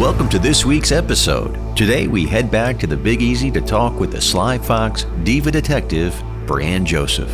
Welcome to this week's episode. Today we head back to the Big Easy to talk with the Sly Fox diva detective, Brianne Joseph.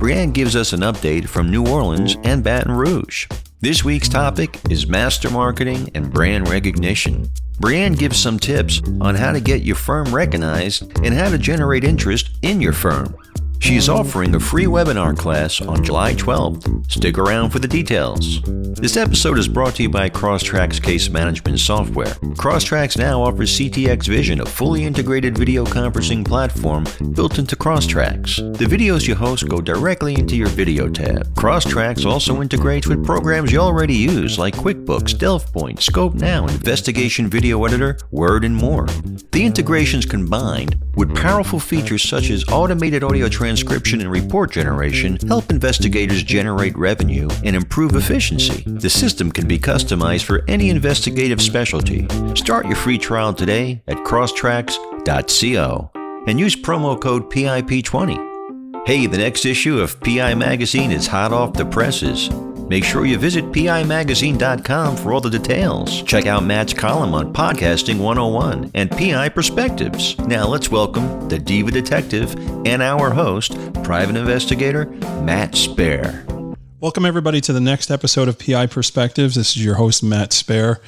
Brianne gives us an update from New Orleans and Baton Rouge. This week's topic is master marketing and brand recognition. Brianne gives some tips on how to get your firm recognized and how to generate interest in your firm. She is offering a free webinar class on July 12th. Stick around for the details. This episode is brought to you by CROSStrax Case Management Software. CROSStrax now offers CTX Vision, a fully integrated video conferencing platform built into CROSStrax. The videos you host go directly into your video tab. CROSStrax also integrates with programs you already use like QuickBooks, DelvePoint, Scope Now, Investigation Video Editor, Word, and more. The integrations combined with powerful features such as automated audio transcription and report generation help investigators generate revenue and improve efficiency. The system can be customized for any investigative specialty. Start your free trial today at crosstrax.co and use promo code PIP20. Hey, the next issue of PI Magazine is hot off the presses. Make sure you visit PIMagazine.com for all the details. Check out Matt's column on Podcasting 101 and PI Perspectives. Now let's welcome the Diva Detective and our host, private investigator Matt Spaier. Welcome, everybody, to the next episode of PI Perspectives. This is your host, Matt Spaier.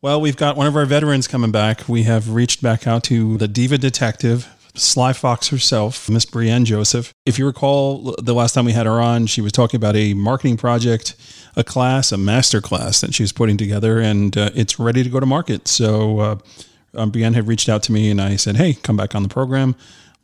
Well, we've got one of our veterans coming back. We have reached back out to the Diva Detective, Sly Fox herself, Miss Brianne Joseph. If you recall, the last time we had her on, she was talking about a marketing project, a class, a master class that she was putting together, and uh, it's ready to go to market. So, uh, um, Brianne had reached out to me, and I said, "Hey, come back on the program.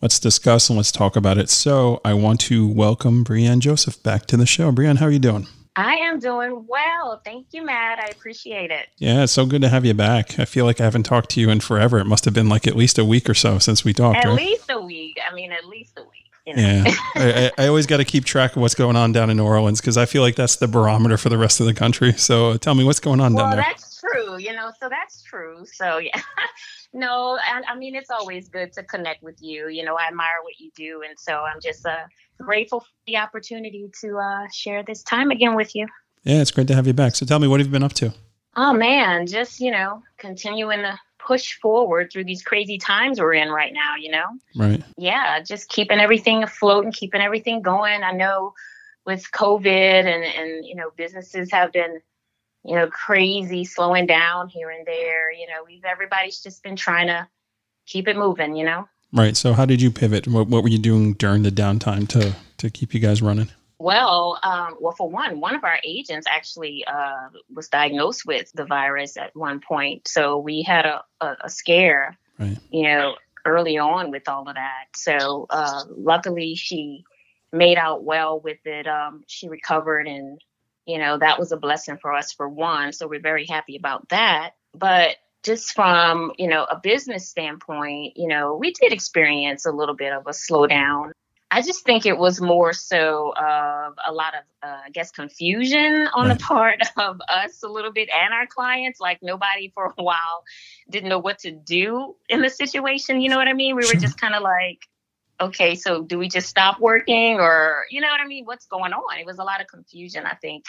Let's discuss and let's talk about it." So, I want to welcome Brianne Joseph back to the show. Brianne, how are you doing? I am doing well. Thank you, Matt. I appreciate it. Yeah, it's so good to have you back. I feel like I haven't talked to you in forever. It must have been like at least a week or so since we talked. At right? least a week. I mean, at least a week. You know? Yeah, I, I, always got to keep track of what's going on down in New Orleans because I feel like that's the barometer for the rest of the country. So uh, tell me what's going on well, down there. that's true. You know, so that's true. So yeah, no, I, I mean it's always good to connect with you. You know, I admire what you do, and so I'm just uh, grateful for the opportunity to uh, share this time again with you. Yeah, it's great to have you back. So tell me, what have you been up to? Oh man, just you know, continuing to push forward through these crazy times we're in right now. You know. Right. yeah, just keeping everything afloat and keeping everything going. I know with COVID and and you know businesses have been you know crazy slowing down here and there. You know, we've everybody's just been trying to keep it moving. You know. Right. So how did you pivot? What, what were you doing during the downtime to to keep you guys running? Well, um, well, for one, one of our agents actually uh, was diagnosed with the virus at one point, so we had a, a, a scare, Right. you know, early on with all of that. So uh, luckily, she made out well with it. Um, she recovered, and you know that was a blessing for us for one. So we're very happy about that. But just from you know a business standpoint, you know, we did experience a little bit of a slowdown. I just think it was more so of a lot of, uh, I guess, confusion on Right. the part of us a little bit and our clients. Like nobody for a while didn't know what to do in the situation. You know what I mean? We were just kind of like, okay, so do we just stop working or, you know what I mean? What's going on? It was a lot of confusion, I think,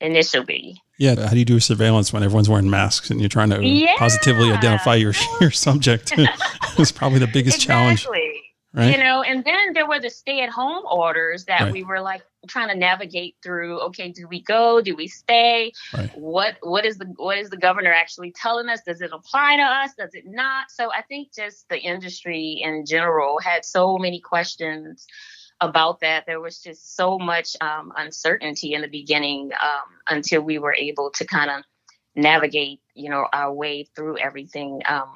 initially. Yeah. How do you do surveillance when everyone's wearing masks and you're trying to Yeah. positively identify your your subject? it's probably the biggest challenge, right? You know, and then there were the stay at home orders that Right. we were like trying to navigate through. Okay, do we go? Do we stay? Right. What what is the what is the governor actually telling us? Does it apply to us? Does it not? So I think just the industry in general had so many questions about that. There was just so much um, uncertainty in the beginning um, until we were able to kind of navigate, you know, our way through everything. Um,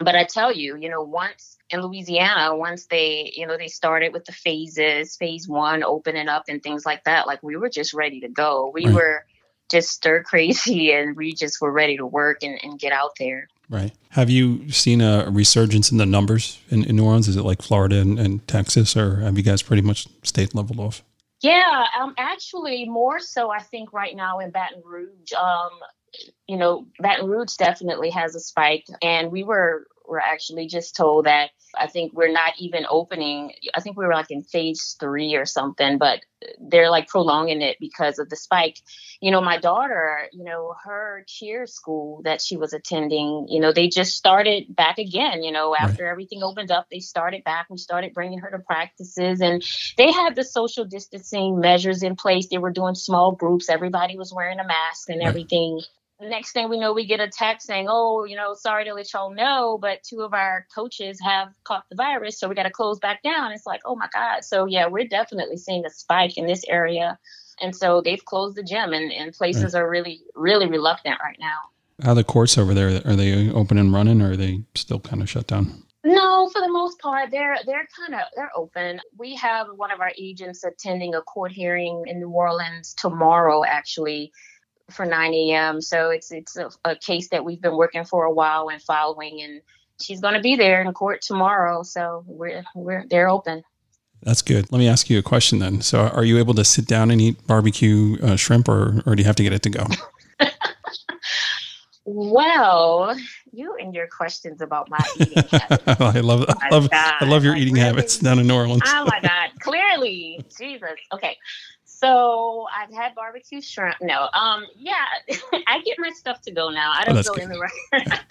but I tell you, you know, once in Louisiana, once they, you know, they started with the phases, phase one opening up and things like that, like we were just ready to go. We Right. were just stir crazy and we just were ready to work and, and get out there. Right. Have you seen a resurgence in the numbers in, in New Orleans? Is it like Florida and, and Texas, or have you guys pretty much stayed leveled off? Yeah, um, actually, more so, I think right now in Baton Rouge, um, you know, Baton Rouge definitely has a spike, and we were we're actually just told that I think we're not even opening. I think we were like in phase three or something, but they're like prolonging it because of the spike. You know, my daughter, you know, her cheer school that she was attending, you know, they just started back again. You know, after right. everything opened up, they started back. We started bringing her to practices, and they had the social distancing measures in place. They were doing small groups. Everybody was wearing a mask and everything next thing we know, we get a text saying, "Oh, you know, sorry to let y'all know, but two of our coaches have caught the virus, so we got to close back down." It's like, oh my god. So yeah, we're definitely seeing a spike in this area, and so they've closed the gym, and, and places right. are really, really reluctant right now. How the courts over there? Are they open and running, or are they still kind of shut down? No, for the most part, they're they're kind of they're open. We have one of our agents attending a court hearing in New Orleans tomorrow, actually for 9 a.m. So it's it's a, a, case that we've been working for a while and following, and she's going to be there in court tomorrow. So we're we're they're open. That's good. Let me ask you a question then. So, are you able to sit down and eat barbecue uh, shrimp, or or do you have to get it to go? well, you and your questions about my eating habits. I love, I love, I love your eating habits down in New Orleans. oh my God! Clearly, Jesus. Okay, so I've had barbecue shrimp. No, um, yeah, I get my stuff to go now. I oh, don't oh, go good. in the restaurant.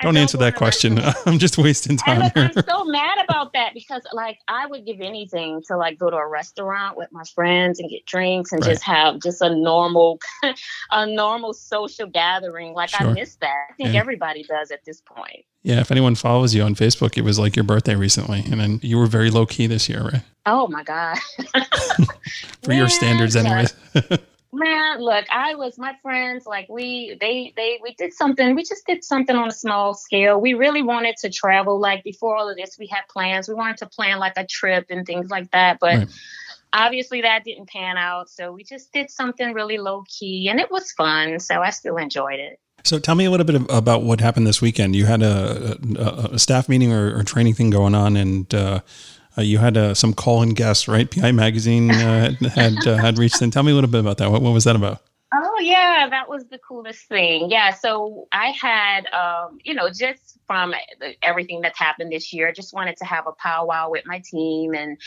don't, don't, answer that question. I'm just wasting time. Look, I'm so mad about that because, like, I would give anything to like go to a restaurant with my friends and get drinks and right. just have just a normal, a normal social gathering. Like sure. I miss that. I think yeah. everybody does at this point. Yeah, if anyone follows you on Facebook, it was like your birthday recently, and then you were very low key this year, right? Oh my god! For Man, your standards, anyway. Man, look, I was my friends like we they they we did something. We just did something on a small scale. We really wanted to travel. Like before all of this, we had plans. We wanted to plan like a trip and things like that, but. Right obviously that didn't pan out so we just did something really low key and it was fun so i still enjoyed it so tell me a little bit about what happened this weekend. You had a, a, a staff meeting or, or, training thing going on, and uh, uh, you had uh, some call-in guests, right? PI Magazine uh, had uh, had reached in. Tell me a little bit about that. What, what was that about? Oh yeah, that was the coolest thing. Yeah, so I had, um, you know, just from everything that's happened this year, I just wanted to have a powwow with my team and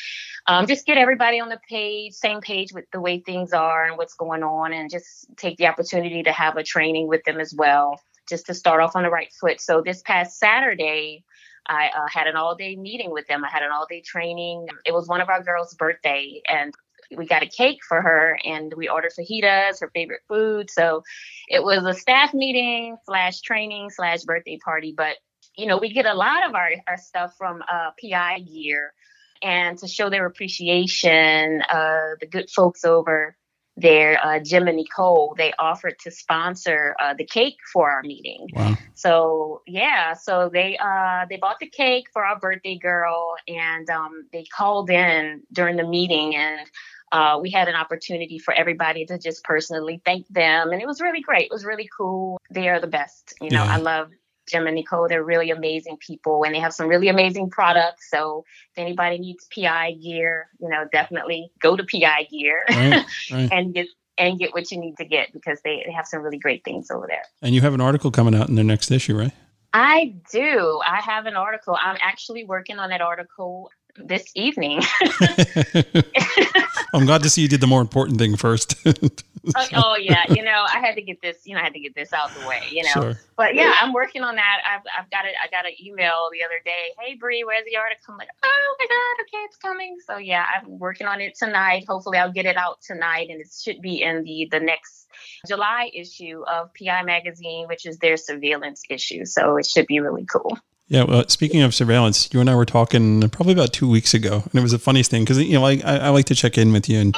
um, just get everybody on the page, same page with the way things are and what's going on, and just take the opportunity to have a training with them as well, just to start off on the right foot. So this past Saturday. I uh, had an all day meeting with them. I had an all day training. It was one of our girls' birthday, and we got a cake for her and we ordered fajitas, her favorite food. So it was a staff meeting slash training slash birthday party. But, you know, we get a lot of our, our stuff from uh, PI gear. And to show their appreciation, uh, the good folks over there, uh, Jim and Nicole, they offered to sponsor uh, the cake for our meeting. Wow. So yeah, so they uh, they bought the cake for our birthday girl, and um, they called in during the meeting, and uh, we had an opportunity for everybody to just personally thank them. And it was really great. It was really cool. They are the best. You know, yeah. I love Jim and Nicole. They're really amazing people and they have some really amazing products. So if anybody needs PI gear, you know, definitely go to PI gear right, right. and get and get what you need to get because they, they have some really great things over there. And you have an article coming out in the next issue, right? I do. I have an article. I'm actually working on that article this evening. I'm glad to see you did the more important thing first. oh, oh, yeah, you know, I had to get this, you know, I had to get this out the way, you know. Sure. But yeah, I'm working on that. I've, I've got it. I got an email the other day. Hey, Bree, where's the article? I'm like, oh my god, okay, it's coming. So yeah, I'm working on it tonight. Hopefully, I'll get it out tonight, and it should be in the the next July issue of PI Magazine, which is their surveillance issue. So it should be really cool. Yeah. Well, speaking of surveillance, you and I were talking probably about two weeks ago, and it was the funniest thing because you know I, I like to check in with you, and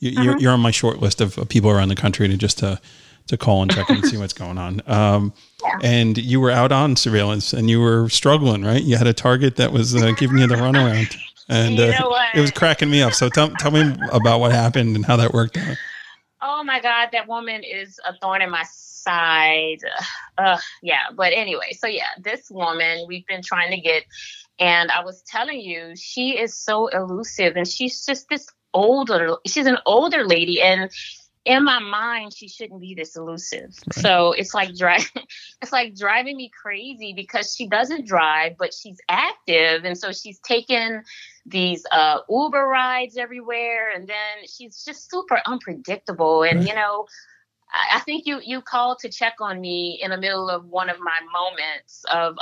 you, are uh-huh. you're on my short list of, people around the country to just to to call and check in and see what's going on. Um, yeah. And you were out on surveillance, and you were struggling, right? You had a target that was uh, giving you the runaround, and uh, it was cracking me up. So tell tell me about what happened and how that worked out. Oh my God, that woman is a thorn in my side. Uh, yeah, but anyway, so yeah, this woman we've been trying to get, and I was telling you, she is so elusive, and she's just this older. She's an older lady, and in my mind she shouldn't be this elusive right. so it's like driving it's like driving me crazy because she doesn't drive but she's active and so she's taken these uh, uber rides everywhere and then she's just super unpredictable and right. you know I think you you called to check on me in the middle of one of my moments of.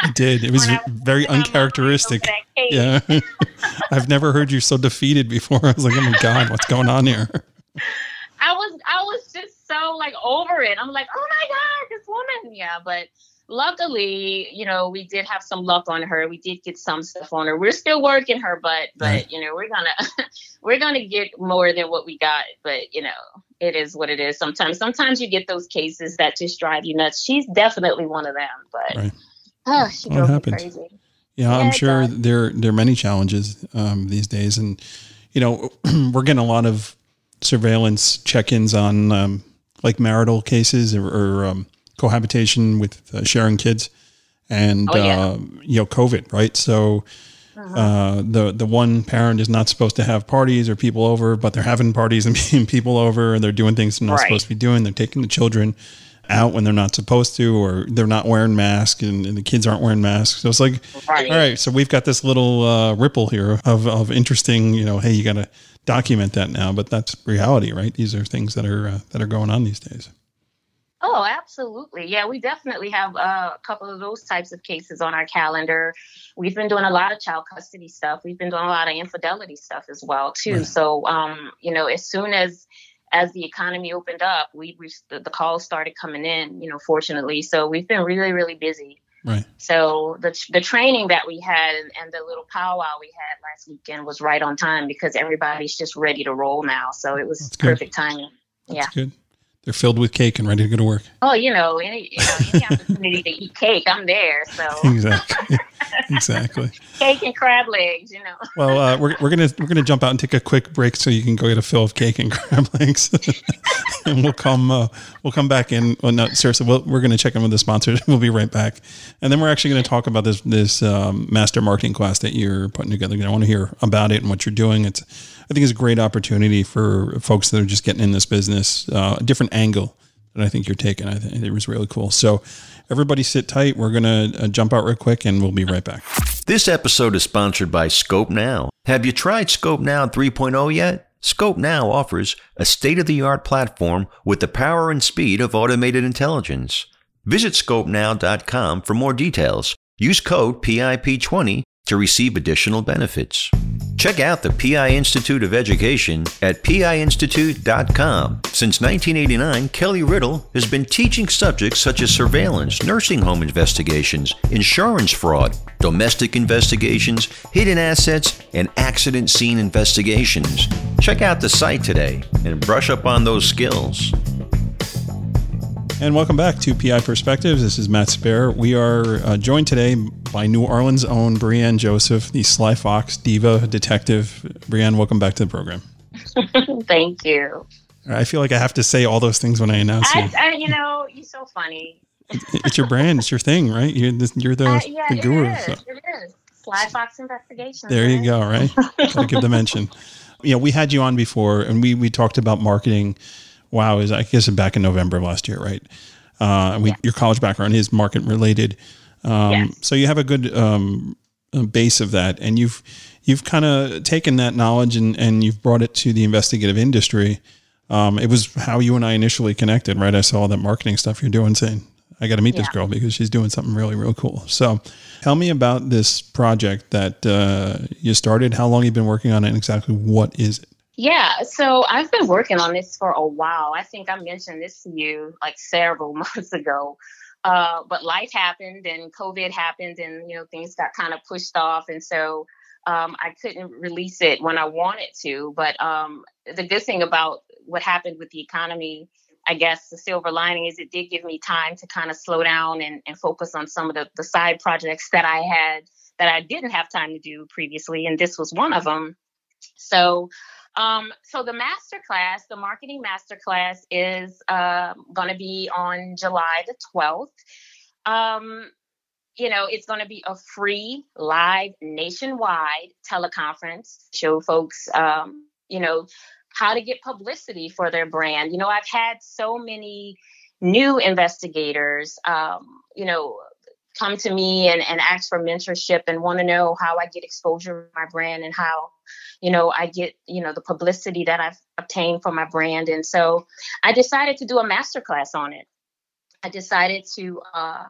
I did. It was very uncharacteristic. Yeah, I've never heard you so defeated before. I was like, oh my god, what's going on here? I was I was just so like over it. I'm like, oh my god, this woman. Yeah, but luckily, you know, we did have some luck on her. We did get some stuff on her. We're still working her, but but right. you know, we're gonna we're gonna get more than what we got. But you know, it is what it is. Sometimes sometimes you get those cases that just drive you nuts. She's definitely one of them. But right. oh, she well, drove me crazy. Yeah, yeah I'm sure there there are many challenges um, these days, and you know, we're getting a lot of surveillance check-ins on um, like marital cases or, or um, cohabitation with uh, sharing kids, and oh, yeah. uh, you know, COVID, right? So. Uh-huh. Uh, the the one parent is not supposed to have parties or people over, but they're having parties and being people over, and they're doing things they're not right. supposed to be doing. They're taking the children out when they're not supposed to, or they're not wearing masks, and, and the kids aren't wearing masks. So it's like, right. all right, so we've got this little uh, ripple here of of interesting. You know, hey, you got to document that now, but that's reality, right? These are things that are uh, that are going on these days. Oh, absolutely. Yeah, we definitely have uh, a couple of those types of cases on our calendar. We've been doing a lot of child custody stuff. We've been doing a lot of infidelity stuff as well too. Right. So, um, you know, as soon as as the economy opened up, we, we the, the calls started coming in. You know, fortunately, so we've been really really busy. Right. So the the training that we had and the little powwow we had last weekend was right on time because everybody's just ready to roll now. So it was perfect timing. That's yeah. good they're filled with cake and ready to go to work. Oh, you know, any, you know, any opportunity to eat cake, I'm there. So exactly, exactly. cake and crab legs, you know. well, uh, we're, we're gonna we're gonna jump out and take a quick break so you can go get a fill of cake and crab legs, and we'll come uh, we'll come back in. Well, no, seriously, we we are gonna check in with the sponsors. We'll be right back, and then we're actually gonna talk about this this um, master marketing class that you're putting together. I want to hear about it and what you're doing. It's I think it's a great opportunity for folks that are just getting in this business, uh, different angle that I think you're taking. I think it was really cool. So, everybody sit tight. We're going to uh, jump out real quick and we'll be right back. This episode is sponsored by Scope Now. Have you tried Scope Now 3.0 yet? Scope Now offers a state of the art platform with the power and speed of automated intelligence. Visit scopenow.com for more details. Use code PIP20 to receive additional benefits. Check out the PI Institute of Education at piinstitute.com. Since 1989, Kelly Riddle has been teaching subjects such as surveillance, nursing home investigations, insurance fraud, domestic investigations, hidden assets, and accident scene investigations. Check out the site today and brush up on those skills. And welcome back to PI Perspectives. This is Matt Spaier. We are uh, joined today by New Orleans' own Brianne Joseph, the Sly Fox diva detective. Brianne, welcome back to the program. Thank you. I feel like I have to say all those things when I announce I, you. I, you know, you're so funny. it's your brand. It's your thing, right? You're the, you're the, uh, yeah, the guru. It is. So. It is. Sly Fox Investigations. There you go, right? Gotta give the mention. You know, we had you on before and we, we talked about marketing – wow, is I guess back in November of last year, right? Uh, we, yeah. Your college background is market related, um, so you have a good um, base of that, and you've you've kind of taken that knowledge and and you've brought it to the investigative industry. Um, it was how you and I initially connected, right? I saw that marketing stuff you're doing, saying I got to meet yeah. this girl because she's doing something really, really cool. So, tell me about this project that uh, you started. How long you've been working on it, and exactly what is it? Yeah, so I've been working on this for a while. I think I mentioned this to you like several months ago. Uh, but life happened and COVID happened and you know things got kind of pushed off and so um, I couldn't release it when I wanted to. But um, the good thing about what happened with the economy, I guess the silver lining is it did give me time to kind of slow down and, and focus on some of the, the side projects that I had that I didn't have time to do previously, and this was one of them. So um, so the master class, the marketing master class, is uh, going to be on July the 12th. Um, you know, it's going to be a free live nationwide teleconference. Show folks, um, you know, how to get publicity for their brand. You know, I've had so many new investigators, um, you know, come to me and, and ask for mentorship and want to know how I get exposure with my brand and how, you know, I get, you know, the publicity that I've obtained for my brand. And so I decided to do a masterclass on it. I decided to uh,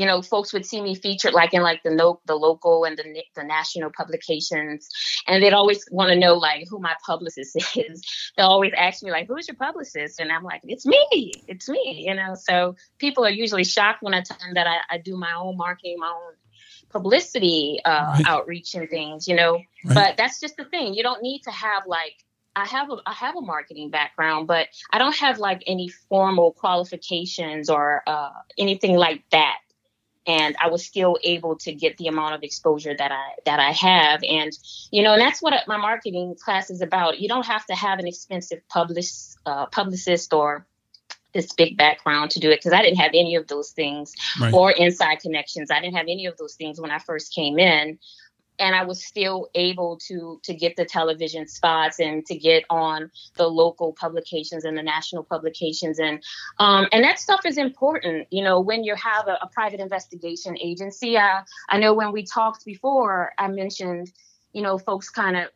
you know, folks would see me featured like in like the no, the local and the the national publications, and they'd always want to know like who my publicist is. They'll always ask me like, "Who's your publicist?" And I'm like, "It's me, it's me." You know, so people are usually shocked when I tell them that I, I do my own marketing, my own publicity uh, right. outreach and things. You know, right. but that's just the thing. You don't need to have like I have a I have a marketing background, but I don't have like any formal qualifications or uh, anything like that and I was still able to get the amount of exposure that I that I have. And you know, and that's what my marketing class is about. You don't have to have an expensive publish uh, publicist or this big background to do it because I didn't have any of those things right. or inside connections. I didn't have any of those things when I first came in and I was still able to to get the television spots and to get on the local publications and the national publications and um, and that stuff is important. You know, when you have a, a private investigation agency, I I know when we talked before, I mentioned, you know, folks kind of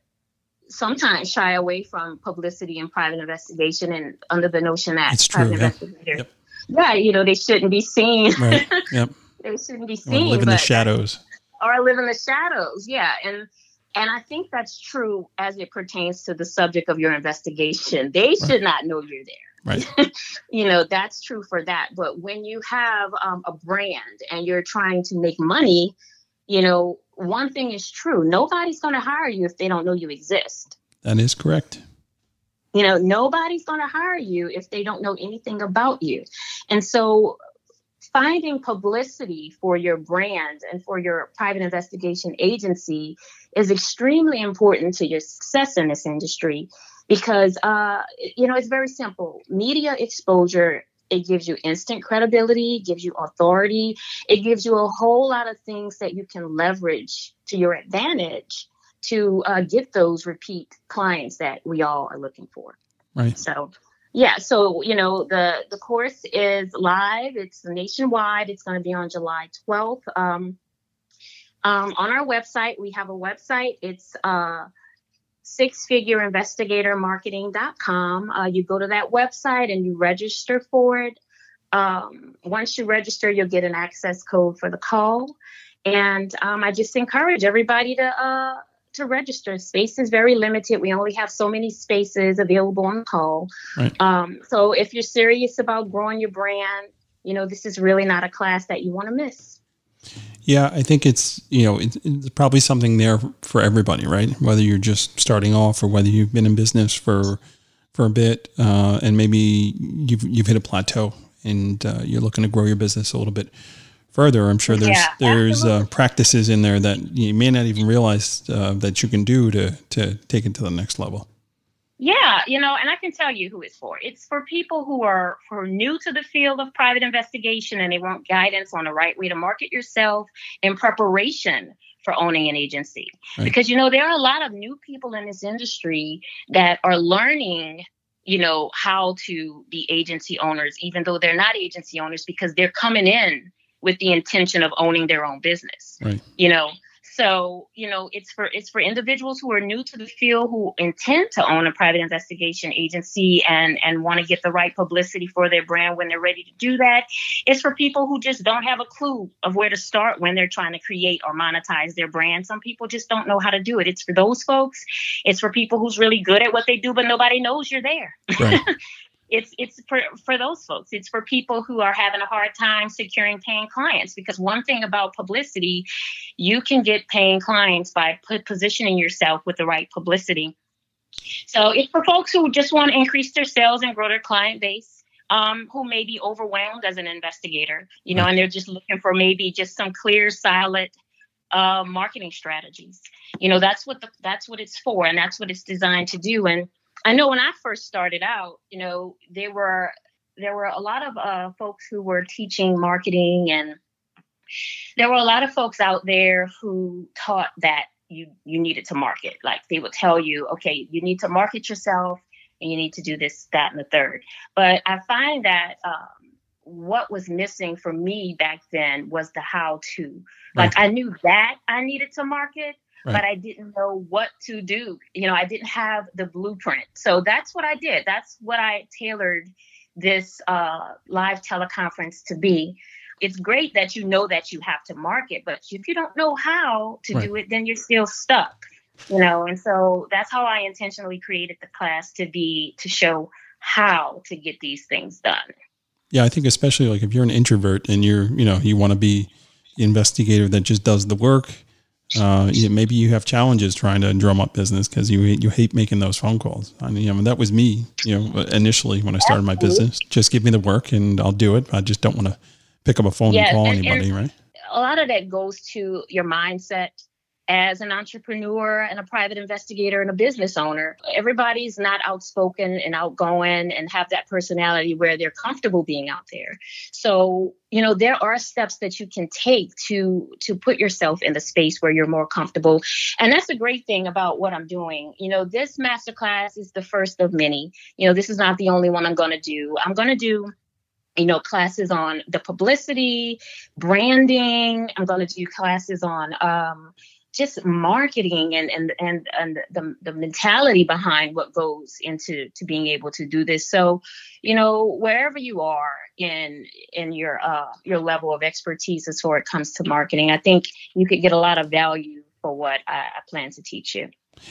sometimes shy away from publicity and private investigation and under the notion that it's private true, investigators, yep. yeah, you know, they shouldn't be seen. Right. Yep. they shouldn't be seen. live in the shadows or live in the shadows. Yeah. And and I think that's true as it pertains to the subject of your investigation. They should not know you're there. Right. you know, that's true for that. But when you have um, a brand and you're trying to make money, you know, one thing is true nobody's going to hire you if they don't know you exist. That is correct. You know, nobody's going to hire you if they don't know anything about you. And so finding publicity for your brand and for your private investigation agency is extremely important to your success in this industry because uh, you know it's very simple media exposure it gives you instant credibility gives you authority it gives you a whole lot of things that you can leverage to your advantage to uh, get those repeat clients that we all are looking for right so yeah, so you know the the course is live. It's nationwide. It's going to be on July 12th. Um, um, on our website, we have a website. It's uh, sixfigureinvestigatormarketing.com. Uh, you go to that website and you register for it. Um, once you register, you'll get an access code for the call. And um, I just encourage everybody to uh, to register. Space is very limited. We only have so many spaces available on call. Right. Um, so if you're serious about growing your brand, you know, this is really not a class that you want to miss. Yeah, I think it's you know it's, it's, probably something there for everybody, right? Whether you're just starting off or whether you've been in business for for a bit uh, and maybe you've you've hit a plateau and uh, you're looking to grow your business a little bit further. I'm sure there's yeah, there's uh, practices in there that you may not even realize uh, that you can do to to take it to the next level. Yeah, you know, and I can tell you who it's for. It's for people who are who are new to the field of private investigation and they want guidance on the right way to market yourself in preparation for owning an agency. Right. Because you know, there are a lot of new people in this industry that are learning you know how to be agency owners even though they're not agency owners because they're coming in with the intention of owning their own business. Right. You know, so you know it's for it's for individuals who are new to the field who intend to own a private investigation agency and and want to get the right publicity for their brand when they're ready to do that. It's for people who just don't have a clue of where to start when they're trying to create or monetize their brand. Some people just don't know how to do it. It's for those folks. It's for people who's really good at what they do but nobody knows you're there. Right. it's it's for for those folks. It's for people who are having a hard time securing paying clients because one thing about publicity you can get paying clients by positioning yourself with the right publicity. So it's for folks who just want to increase their sales and grow their client base um, who may be overwhelmed as an investigator you know and they're just looking for maybe just some clear solid uh, marketing strategies. You know that's what the, that's what it's for and that's what it's designed to do and I know when I first started out, you know, there were there were a lot of uh, folks who were teaching marketing, and there were a lot of folks out there who taught that you you needed to market. Like they would tell you, okay, you need to market yourself. and you need to do this, that, and the third. But I find that um, what was missing for me back then was the how to. Like. I knew that I needed to market, Right. but I didn't know what to do. You know, I didn't have the blueprint. So that's what I did. That's what I tailored this uh, live teleconference to be. It's great that you know that you have to market, but if you don't know how to right. do it, then you're still stuck. You know, and so that's how I intentionally created the class to be to show how to get these things done. Yeah, I think especially like if you're an introvert and you're, you know, you want to be the investigator that just does the work uh, yeah, maybe you have challenges trying to drum up business because you you hate making those phone calls. I mean, I mean, that was me, you know, initially when I started my business. Just give me the work and I'll do it. I just don't want to pick up a phone and call and, anybody, and right? A lot of that goes to your mindset as an entrepreneur and a private investigator and a business owner. Everybody's not outspoken and outgoing and have that personality where they're comfortable being out there. So, you know, there are steps that you can take to to put yourself in the space where you're more comfortable. And that's a great thing about what I'm doing. You know, this masterclass is the first of many. You know, this is not the only one I'm going to do. I'm going to do you know classes on the publicity branding i'm going to do classes on um, just marketing and and and and the the mentality behind what goes into to being able to do this. So, you know, wherever you are in in your uh your level of expertise as far it comes to marketing, I think you could get a lot of value for what I, I plan to teach you.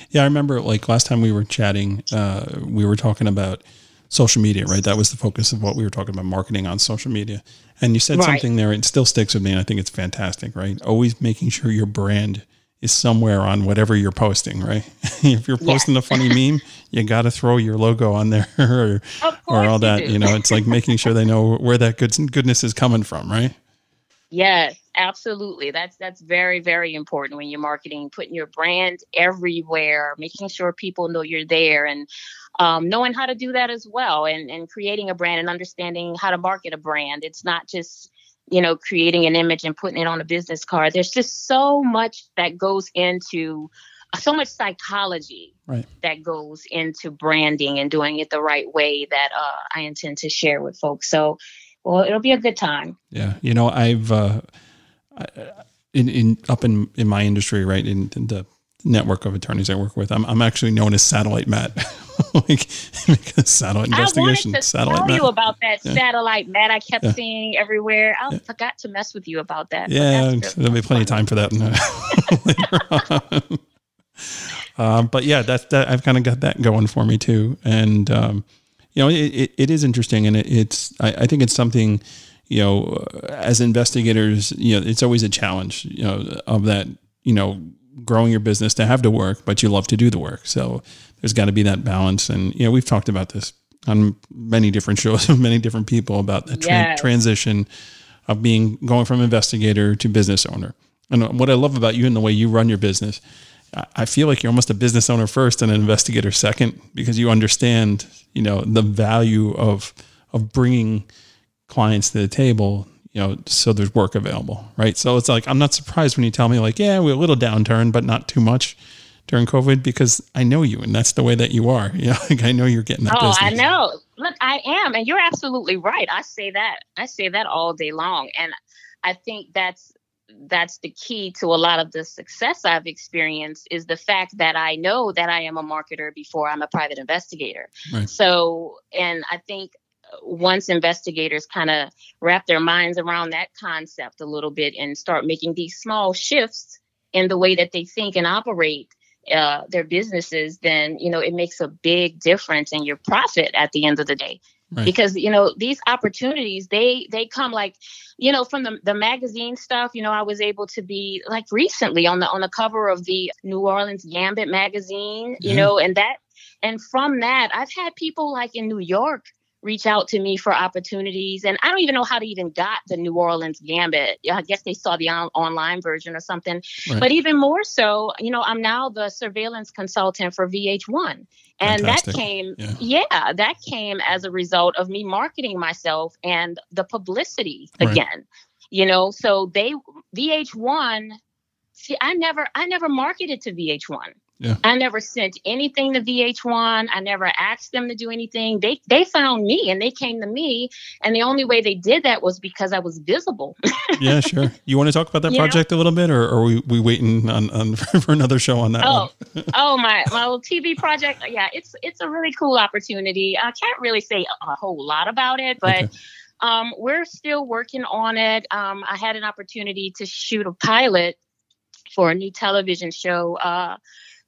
Yeah, I remember like last time we were chatting, uh, we were talking about social media, right? That was the focus of what we were talking about marketing on social media. And you said right. something there, it still sticks with me. And I think it's fantastic, right? Always making sure your brand is somewhere on whatever you're posting, right? if you're posting yes. a funny meme, you got to throw your logo on there or, or all that. You, you know, it's like making sure they know where that good, goodness is coming from, right? Yes, absolutely. That's that's very very important when you're marketing, putting your brand everywhere, making sure people know you're there, and um, knowing how to do that as well, and and creating a brand and understanding how to market a brand. It's not just you know, creating an image and putting it on a business card. There's just so much that goes into so much psychology right. that goes into branding and doing it the right way that uh, I intend to share with folks. So, well, it'll be a good time. Yeah, you know, I've uh, in in up in in my industry, right in, in the network of attorneys I work with, I'm I'm actually known as Satellite Matt. like satellite investigation. I wanted to satellite tell you about that yeah. satellite Matt I kept yeah. seeing everywhere. I yeah. forgot to mess with you about that. Yeah, there'll be plenty of time for that later on. Um, but yeah, that's that. I've kind of got that going for me too, and um, you know, it, it, it is interesting, and it, it's I, I, think it's something. You know, as investigators, you know, it's always a challenge. You know, of that. You know, growing your business to have to work, but you love to do the work. So there's got to be that balance. And, you know, we've talked about this on many different shows with many different people about the tra- yes. transition of being going from investigator to business owner. And what I love about you and the way you run your business, I feel like you're almost a business owner first and an investigator second because you understand, you know, the value of of bringing clients to the table you know, so there's work available, right? So it's like I'm not surprised when you tell me like, yeah, we're a little downturn, but not too much during COVID because I know you and that's the way that you are. You know, like I know you're getting that. Oh, business. I know. Look, I am, and you're absolutely right. I say that. I say that all day long, and I think that's that's the key to a lot of the success I've experienced is the fact that I know that I am a marketer before I'm a private investigator. Right. So, and I think once investigators kind of wrap their minds around that concept a little bit and start making these small shifts in the way that they think and operate uh, their businesses, then you know it makes a big difference in your profit at the end of the day. Right. Because you know these opportunities, they they come like, you know, from the the magazine stuff. You know, I was able to be like recently on the on the cover of the New Orleans Gambit magazine. You know, and that and from that, I've had people like in New York reach out to me for opportunities. And I don't even know how to even got the New Orleans Gambit. I guess they saw the on- online version or something. Right. But even more so, you know, I'm now the surveillance consultant for VH1. And Fantastic. that came, yeah. yeah. that came as a result of me marketing myself and the publicity right. again. You know, so they VH1. See, I never, I never marketed to VH1. Yeah. I never sent anything to VH1. I never asked them to do anything. They they found me and they came to me, and the only way they did that was because I was visible. yeah, sure. You want to talk about that project a little bit, or, or are we, we waiting on, on for another show on that? Oh, oh my my little TV project. Yeah, it's it's a really cool opportunity. I can't really say a whole lot about it, but. Okay. Um, we're still working on it. Um, I had an opportunity to shoot a pilot for a new television show uh,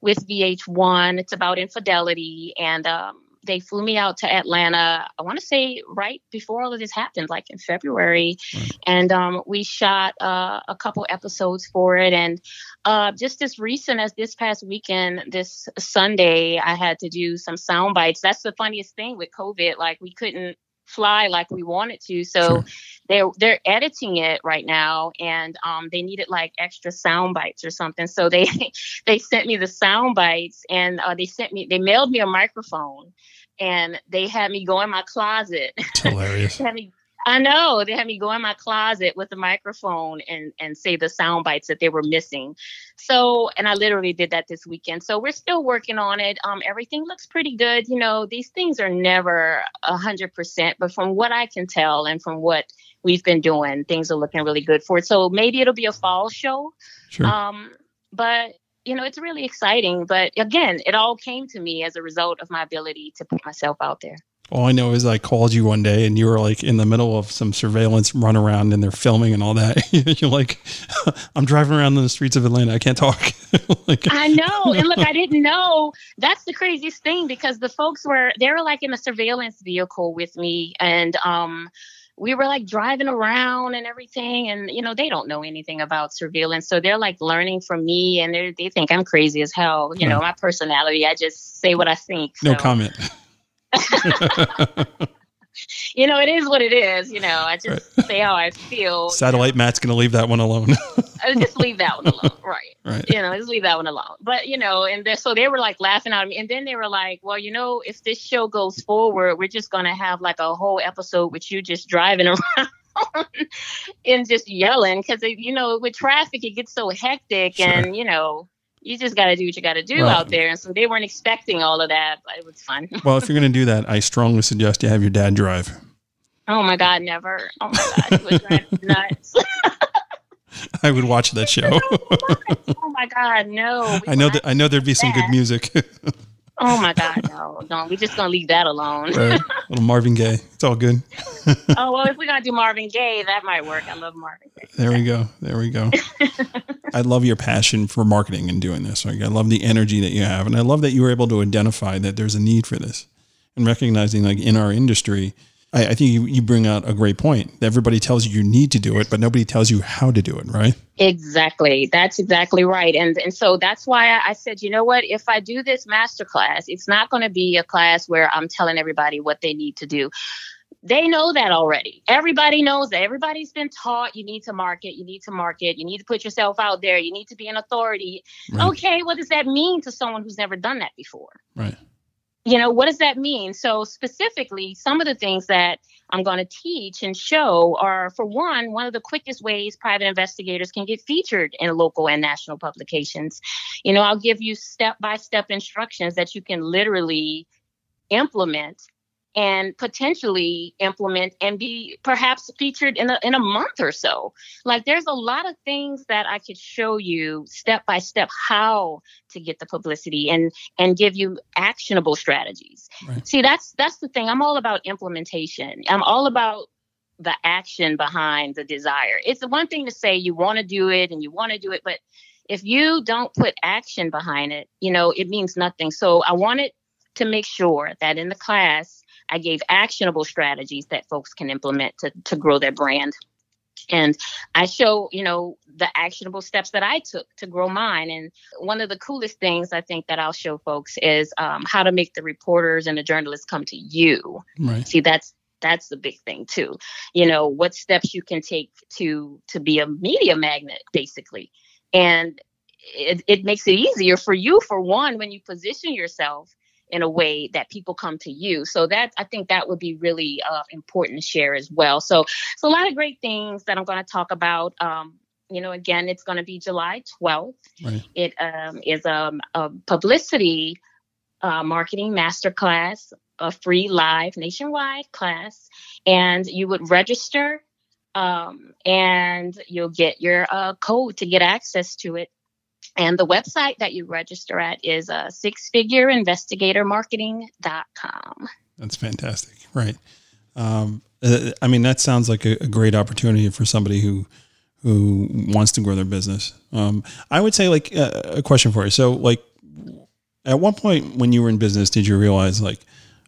with VH1. It's about infidelity, and um, they flew me out to Atlanta. I want to say right before all of this happened, like in February, right. and um, we shot uh, a couple episodes for it. And uh, just as recent as this past weekend, this Sunday, I had to do some sound bites. That's the funniest thing with COVID. Like we couldn't fly like we wanted to. So sure. they're they're editing it right now, and um, they needed like extra sound bites or something. So they they sent me the sound bites, and uh, they sent me they mailed me a microphone, and they had me go in my closet. hilarious. had me I know they had me go in my closet with a microphone and and say the sound bites that they were missing. So, and I literally did that this weekend. So we're still working on it. Um, everything looks pretty good. You know, these things are never a hundred percent, but from what I can tell and from what we've been doing, things are looking really good for it. So maybe it'll be a fall show. Sure. Um, but you know, it's really exciting. But again, it all came to me as a result of my ability to put myself out there. All I know is I called you one day and you were like in the middle of some surveillance run around and they're filming and all that. You're like, I'm driving around in the streets of Atlanta. I can't talk. like, I know. And look, I didn't know. That's the craziest thing because the folks were, they were like in a surveillance vehicle with me. And, um, we were like driving around and everything and you know they don't know anything about surveillance so they're like learning from me and they think i'm crazy as hell you know my personality i just say what i think so. no comment you know, it is what it is. You know, I just right. say how I feel. Satellite you know. Matt's going to leave that one alone. Uh, just leave that one alone. Right. Right. You know, just leave that one alone. But, you know, and so they were like laughing at me. And then they were like, well, you know, if this show goes forward, we're just going to have like a whole episode with you just driving around. and just yelling because you know with traffic it gets so hectic sure. and you know you just got to do what you got to do well, out there. And so they weren't expecting all of that, but it was fun. well, if you're going to do that, I strongly suggest you have your dad drive. Oh my God, never. Oh my God, he nuts. I would watch that show. oh my God, no. I know that I know there'd be some good music. Oh my God, no, no. We're just gonna leave that alone. right. Little Marvin Gaye. It's all good. oh well, if we're gonna do Marvin Gaye, that might work. I love Marvin Gaye. There we go. There we go. I love your passion for marketing and doing this. Like, I love the energy that you have, and I love that you were able to identify that there's a need for this, and recognizing like in our industry I, I think you, you bring out a great point. Everybody tells you you need to do it, but nobody tells you how to do it, right? Exactly. That's exactly right. And and so that's why I said, you know what, if I do this master class, it's not going to be a class where I'm telling everybody what they need to do. They know that already. Everybody knows that. Everybody's been taught you need to market, you need to market, you need to put yourself out there, you need to be an authority. Right. Okay, what does that mean to someone who's never done that before? Right you know, what does that mean? So, specifically, some of the things that I'm going to teach and show are for one, one of the quickest ways private investigators can get featured in local and national publications. You know, I'll give you step by step instructions that you can literally implement and potentially implement and be perhaps featured in a, in a month or so. Like there's a lot of things that I could show you step by step how to get the publicity and and give you actionable strategies. Right. See, that's that's the thing. I'm all about implementation. I'm all about the action behind the desire. It's the one thing to say you want to do it and you want to do it, but if you don't put action behind it, you know, it means nothing. So I wanted to make sure that in the class I gave actionable strategies that folks can implement to, to grow their brand. And I show, you know, the actionable steps that I took to grow mine. And one of the coolest things I think that I'll show folks is um, how to make the reporters and the journalists come to you. Right. See, that's that's the big thing too. You know, what steps you can take to to be a media magnet, basically. And it, it makes it easier for you, for one, when you position yourself in a way that people come to you. So that I think that would be really uh, important to share as well. So it's a lot of great things that I'm going to talk about. Um, you know, again, it's going to be July 12th. Right. It um, is a, a publicity uh, marketing masterclass, a free live nationwide class, and you would register um, and you'll get your uh, code to get access to it. And the website that you register at is uh, sixfigureinvestigatormarketing.com. That's fantastic. Right. Um, uh, I mean, that sounds like a, a, great opportunity for somebody who who wants to grow their business. Um, I would say, like, uh, a question for you. So, like, at one point when you were in business, did you realize, like,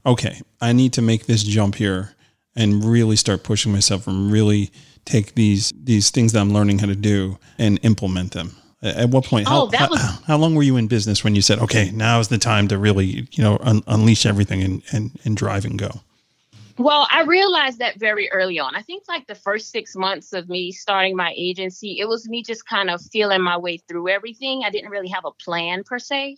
okay, I need to make this jump here and really start pushing myself and really take these these things that I'm learning how to do and implement them? At what point? How, oh, that was, how, how, long were you in business when you said, okay, now is the time to really, you know, un- unleash everything and, and, and drive and go? Well, I realized that very early on. I think like the first six months of me starting my agency, it was me just kind of feeling my way through everything. I didn't really have a plan per se.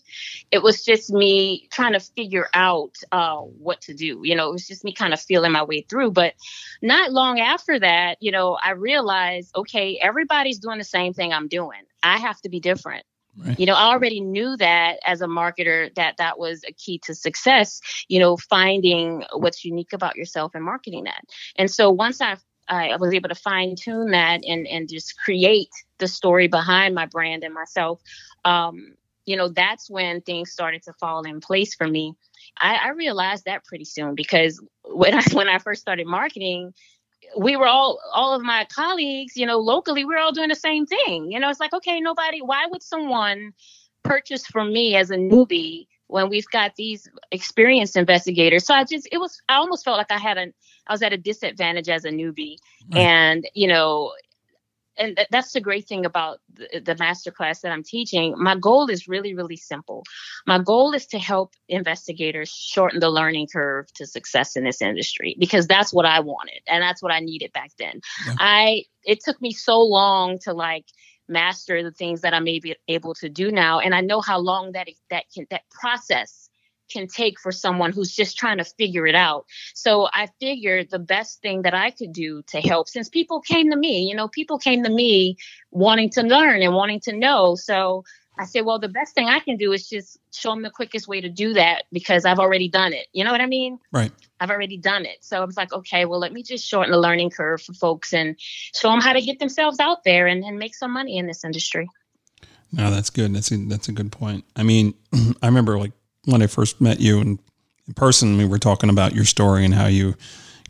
It was just me trying to figure out uh, what to do. You know, it was just me kind of feeling my way through. But not long after that, you know, I realized, okay, everybody's doing the same thing I'm doing. I have to be different. Right. You know, I already knew that as a marketer that that was a key to success, you know, finding what's unique about yourself and marketing that. And so once I I was able to fine tune that and and just create the story behind my brand and myself, um, you know, that's when things started to fall in place for me. I, I realized that pretty soon because when I when I first started marketing, we were all all of my colleagues you know locally we are all doing the same thing. You know it's like okay nobody why would someone purchase from me as a newbie when we've got these experienced investigators? So i just it was i almost felt like i had an i was at a disadvantage as a newbie. Right. and you know and that's the great thing about the, the master class that I'm teaching. My goal is really, really simple. My goal is to help investigators shorten the learning curve to success in this industry because that's what I wanted and that's what I needed back then. Yeah. I it took me so long to like master the things that I'm maybe able to do now, and I know how long that that can that process can take for someone who's just trying to figure it out. So I figured the best thing that I could do to help, since people came to me, you know, people came to me wanting to learn and wanting to know. So I said, well, the best thing I can do is just show them the quickest way to do that because I've already done it. You know what I mean? Right. I've already done it. So I was like, okay, well, let me just shorten the learning curve for folks and show them how to get themselves out there and, and make some money in this industry. No, that's good. That's a, that's a good point. I mean, I remember like when I first met you and in person, we were talking about your story and how you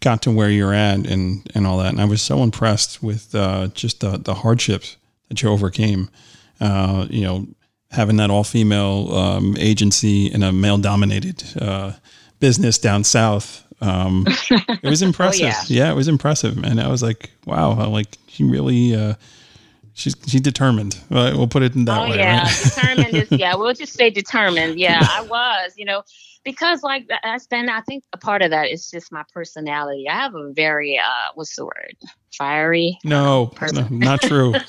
got to where you're at and, and all that. And I was so impressed with uh, just the, the hardships that you overcame. Uh, you know, having that all female um, agency in a male dominated uh, business down south. Um, it was impressive. oh, yeah. yeah. it was impressive. And I was like, wow, like she really, uh, She's she's determined. We'll put it in that oh, way. yeah, right? determined is yeah. We'll just say determined. Yeah, I was. You know, because like I spend. I think a part of that is just my personality. I have a very uh, what's the word? Fiery. No, no not true.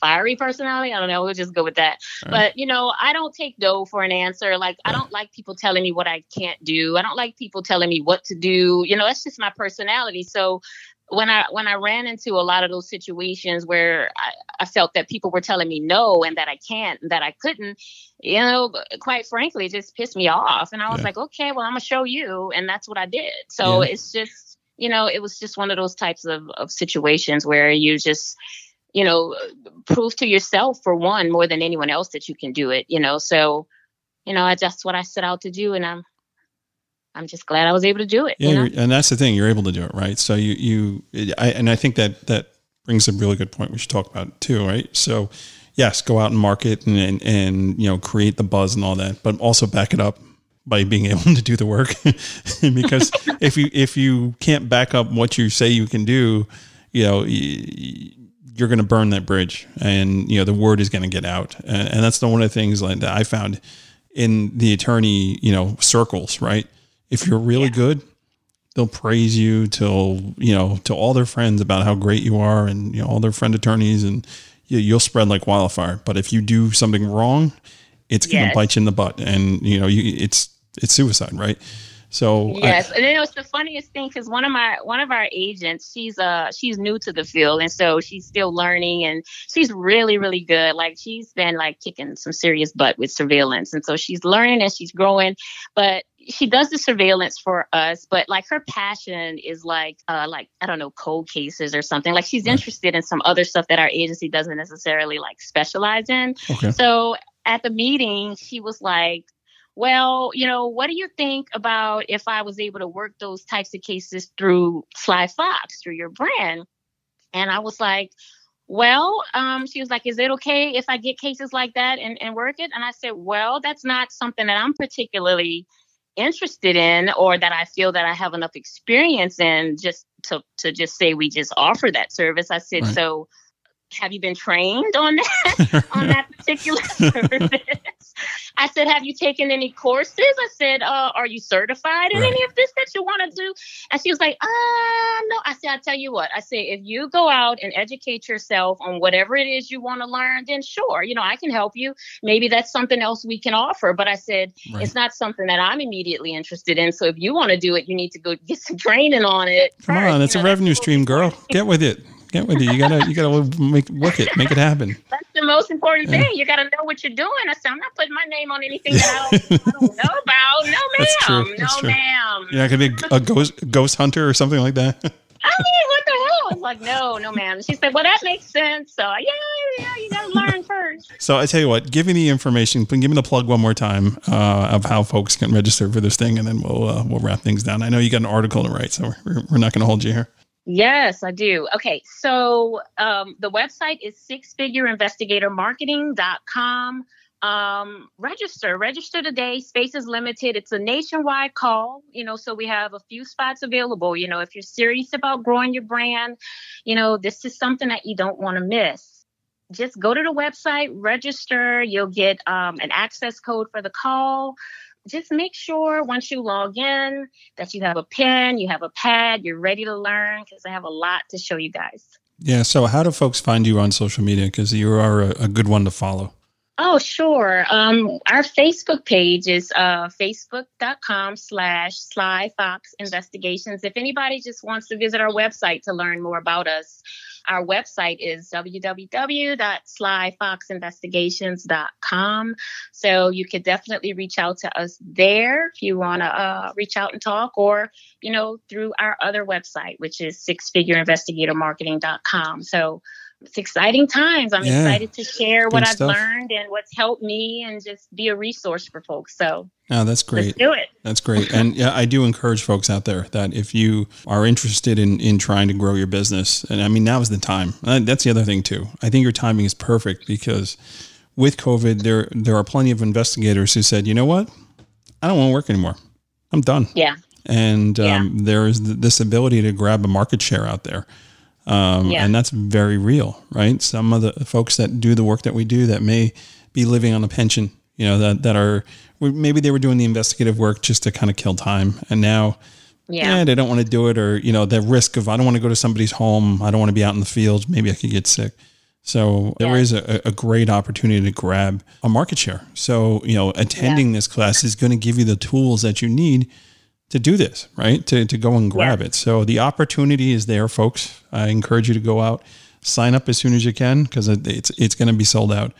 fiery personality. I don't know. We'll just go with that. Right. But you know, I don't take no for an answer. Like I don't like people telling me what I can't do. I don't like people telling me what to do. You know, that's just my personality. So when I when I ran into a lot of those situations where I, I, felt that people were telling me no and that I can't and that I couldn't, you know, quite frankly, it just pissed me off. And I was yeah. like, okay, well, I'm gonna show you, and that's what I did. So yeah. it's just, you know, it was just one of those types of, of situations where you just, you know, prove to yourself for one more than anyone else that you can do it. You know, so, you know, I just what I set out to do, and I'm I'm just glad I was able to do it. Yeah, you know? and that's the thing, you're able to do it, right? So you you I, and I think that that brings a really good point we should talk about too, right? So yes, go out and market and, and and you know create the buzz and all that, but also back it up by being able to do the work because if you if you can't back up what you say you can do, you know. you're going to burn that bridge and you know the word is going to get out and, and that's the one of the things like that i found in the attorney you know circles right if you're really yeah. good, they'll praise you till you know to all their friends about how great you are, and you know all their friend attorneys, and you, you'll spread like wildfire. But if you do something wrong, it's gonna bite you in the butt, and you know you, it's it's suicide, right? So yes, I, and it was the funniest thing because one of my one of our agents, she's uh she's new to the field, and so she's still learning, and she's really really good. Like she's been like kicking some serious butt with surveillance, and so she's learning and she's growing. But she does the surveillance for us, but like her passion is like uh like I don't know cold cases or something. Like she's interested in some other stuff that our agency doesn't necessarily like specialize in. Okay. So at the meeting, she was like, well, you know, what do you think about if I was able to work those types of cases through Sly Fox, through your brand? And I was like, well, um, she was like, is it okay if I get cases like that and, and work it? And I said, well, that's not something that I'm particularly interested in or that I feel that I have enough experience in just to, to just say we just offer that service. I said, right. so have you been trained on that on that particular service? I said, have you taken any courses? I said, uh, are you certified in right. any of this that you want to do? And she was like, uh, no. I said, I'll tell you what. I say, if you go out and educate yourself on whatever it is you want to learn, then sure, you know, I can help you. Maybe that's something else we can offer. But I said, right. it's not something that I'm immediately interested in. So if you want to do it, you need to go get some training on it. Come first. on, it's you know, a revenue stream, girl. Get with it. Get with you. You gotta you gotta make work it, make it happen. That's the most important thing. You gotta know what you're doing. I said, I'm not putting my name on anything that I don't, I don't know about. No, ma'am. That's true. That's no, true. ma'am. You're not gonna be a ghost ghost hunter or something like that. I mean, what the hell? I was like, no, no, ma'am. She said, well, that makes sense. So yeah, yeah, you gotta learn first. So I tell you what, give me the information. Give me the plug one more time uh, of how folks can register for this thing, and then we'll uh, we'll wrap things down. I know you got an article to write, so we're, we're not going to hold you here. Yes, I do. Okay, so um, the website is sixfigureinvestigatormarketing.com. Um, register, register today. Space is limited. It's a nationwide call, you know, so we have a few spots available. You know, if you're serious about growing your brand, you know, this is something that you don't want to miss. Just go to the website, register. You'll get um, an access code for the call just make sure once you log in that you have a pen, you have a pad, you're ready to learn because I have a lot to show you guys. Yeah. So, how do folks find you on social media? Because you are a, a, good one to follow. Oh, sure. Um, our Facebook page is uh, facebook.com slash Sly Fox Investigations. If anybody just wants to visit our website to learn more about us, our website is www.slyfoxinvestigations.com. So you could definitely reach out to us there if you want to uh, reach out and talk, or, you know, through our other website, which is sixfigureinvestigatormarketing.com. So it's exciting times. I'm yeah. excited to share what I've stuff. learned and what's helped me and just be a resource for folks. So Oh, that's great. Let's do it. That's great. And yeah, I do encourage folks out there that if you are interested in, in trying to grow your business, and I mean, now is the time. That's the other thing too. I think your timing is perfect because with COVID, there, there are plenty of investigators who said, you know what? I don't want to work anymore. I'm done. Yeah. And um, yeah. there is this ability to grab a market share out there. Um, yeah. And that's very real, right? Some of the folks that do the work that we do that may be living on a pension, you know, that, that are maybe they were doing the investigative work just to kind of kill time. And now, yeah, eh, they don't want to do it or, you know, the risk of, I don't want to go to somebody's home. I don't want to be out in the field. Maybe I could get sick. So yeah. there is a, a, great opportunity to grab a market share. So, you know, attending yeah. this class is going to give you the tools that you need to do this, right? To, to go and grab yeah. it. So the opportunity is there, folks. I encourage you to go out, sign up as soon as you can because it's it's going to be sold out,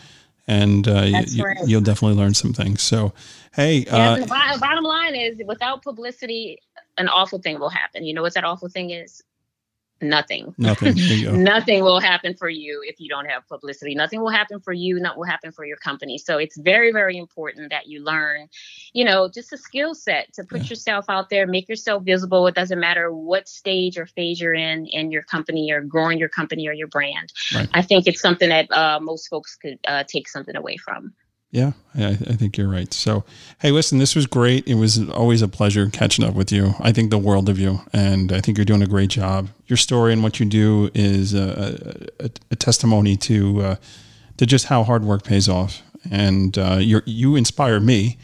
and uh, you, right. you'll definitely learn some things. So, hey, yeah, uh, the bottom line is, without publicity, an awful thing will happen. You know what that awful thing is? Nothing. Nothing. nothing will happen for you if you don't have publicity. Nothing will happen for you, not will happen for your company. So it's very, very important that you learn, you know, just a skill set to put yeah. yourself out there, make yourself visible. It doesn't matter what stage or phase you're in in your company or growing your company or your brand. Right. I think it's something that uh, most folks could uh, take something away from. Yeah, I, I, think you're right. So, hey, listen, this was great. It was always a pleasure catching up with you. I think the world of you, and I think you're doing a great job. Your story and what you do is a, a, a testimony to uh, to just how hard work pays off, and uh, you you inspire me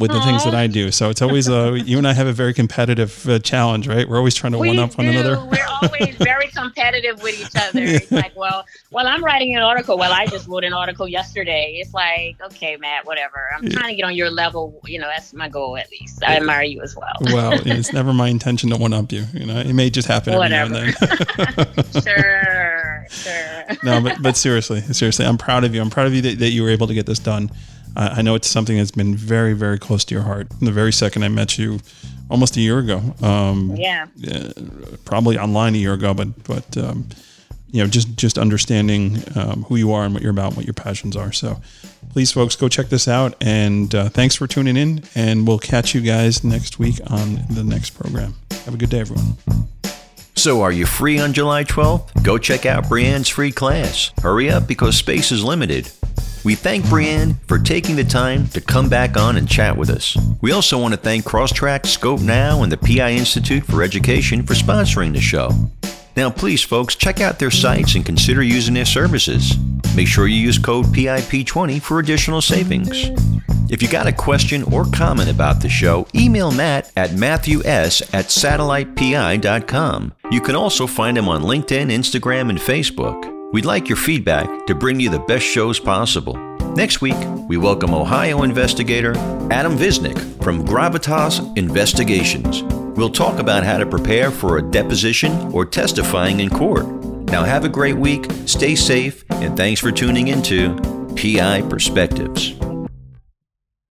with the things that I do. So it's always uh, you and I have a very competitive uh, challenge, right? We're always trying to we one up do. one another. We're always very competitive with each other. It's like, well, well, I'm writing an article. Well, I just wrote an article yesterday. It's like, okay, Matt, whatever. I'm trying to get on your level. You know, that's my goal at least. I admire you as well. well, it's never my intention to one up you. You know, it may just happen every now and then. sure, sure. no, but but seriously, seriously, I'm proud of you. I'm proud of you that, that you were able to get this done. Uh, I know it's something that's been very, very close to your heart. From the very second I met you, almost a year ago. Um, yeah. uh, probably online a year ago, but but um, you know, just just understanding um, who you are and what you're about, and what your passions are. So, please, folks, go check this out. And uh, thanks for tuning in. And we'll catch you guys next week on the next program. Have a good day, everyone. So, are you free on July 12th? Go check out Brianne's free class. Hurry up because space is limited. We thank Brianne for taking the time to come back on and chat with us. We also want to thank CROSStrax, Scope Now, and the PI Institute for Education for sponsoring the show. Now, please, folks, check out their sites and consider using their services. Make sure you use code PIP20 for additional savings. If you got a question or comment about the show, email Matt at matthews at satellitepi.com. You can also find him on LinkedIn, Instagram, and Facebook. We'd like your feedback to bring you the best shows possible. Next week, we welcome Ohio investigator Adam Visnick from Gravitas Investigations. We'll talk about how to prepare for a deposition or testifying in court. Now, have a great week, stay safe, and thanks for tuning into PI Perspectives.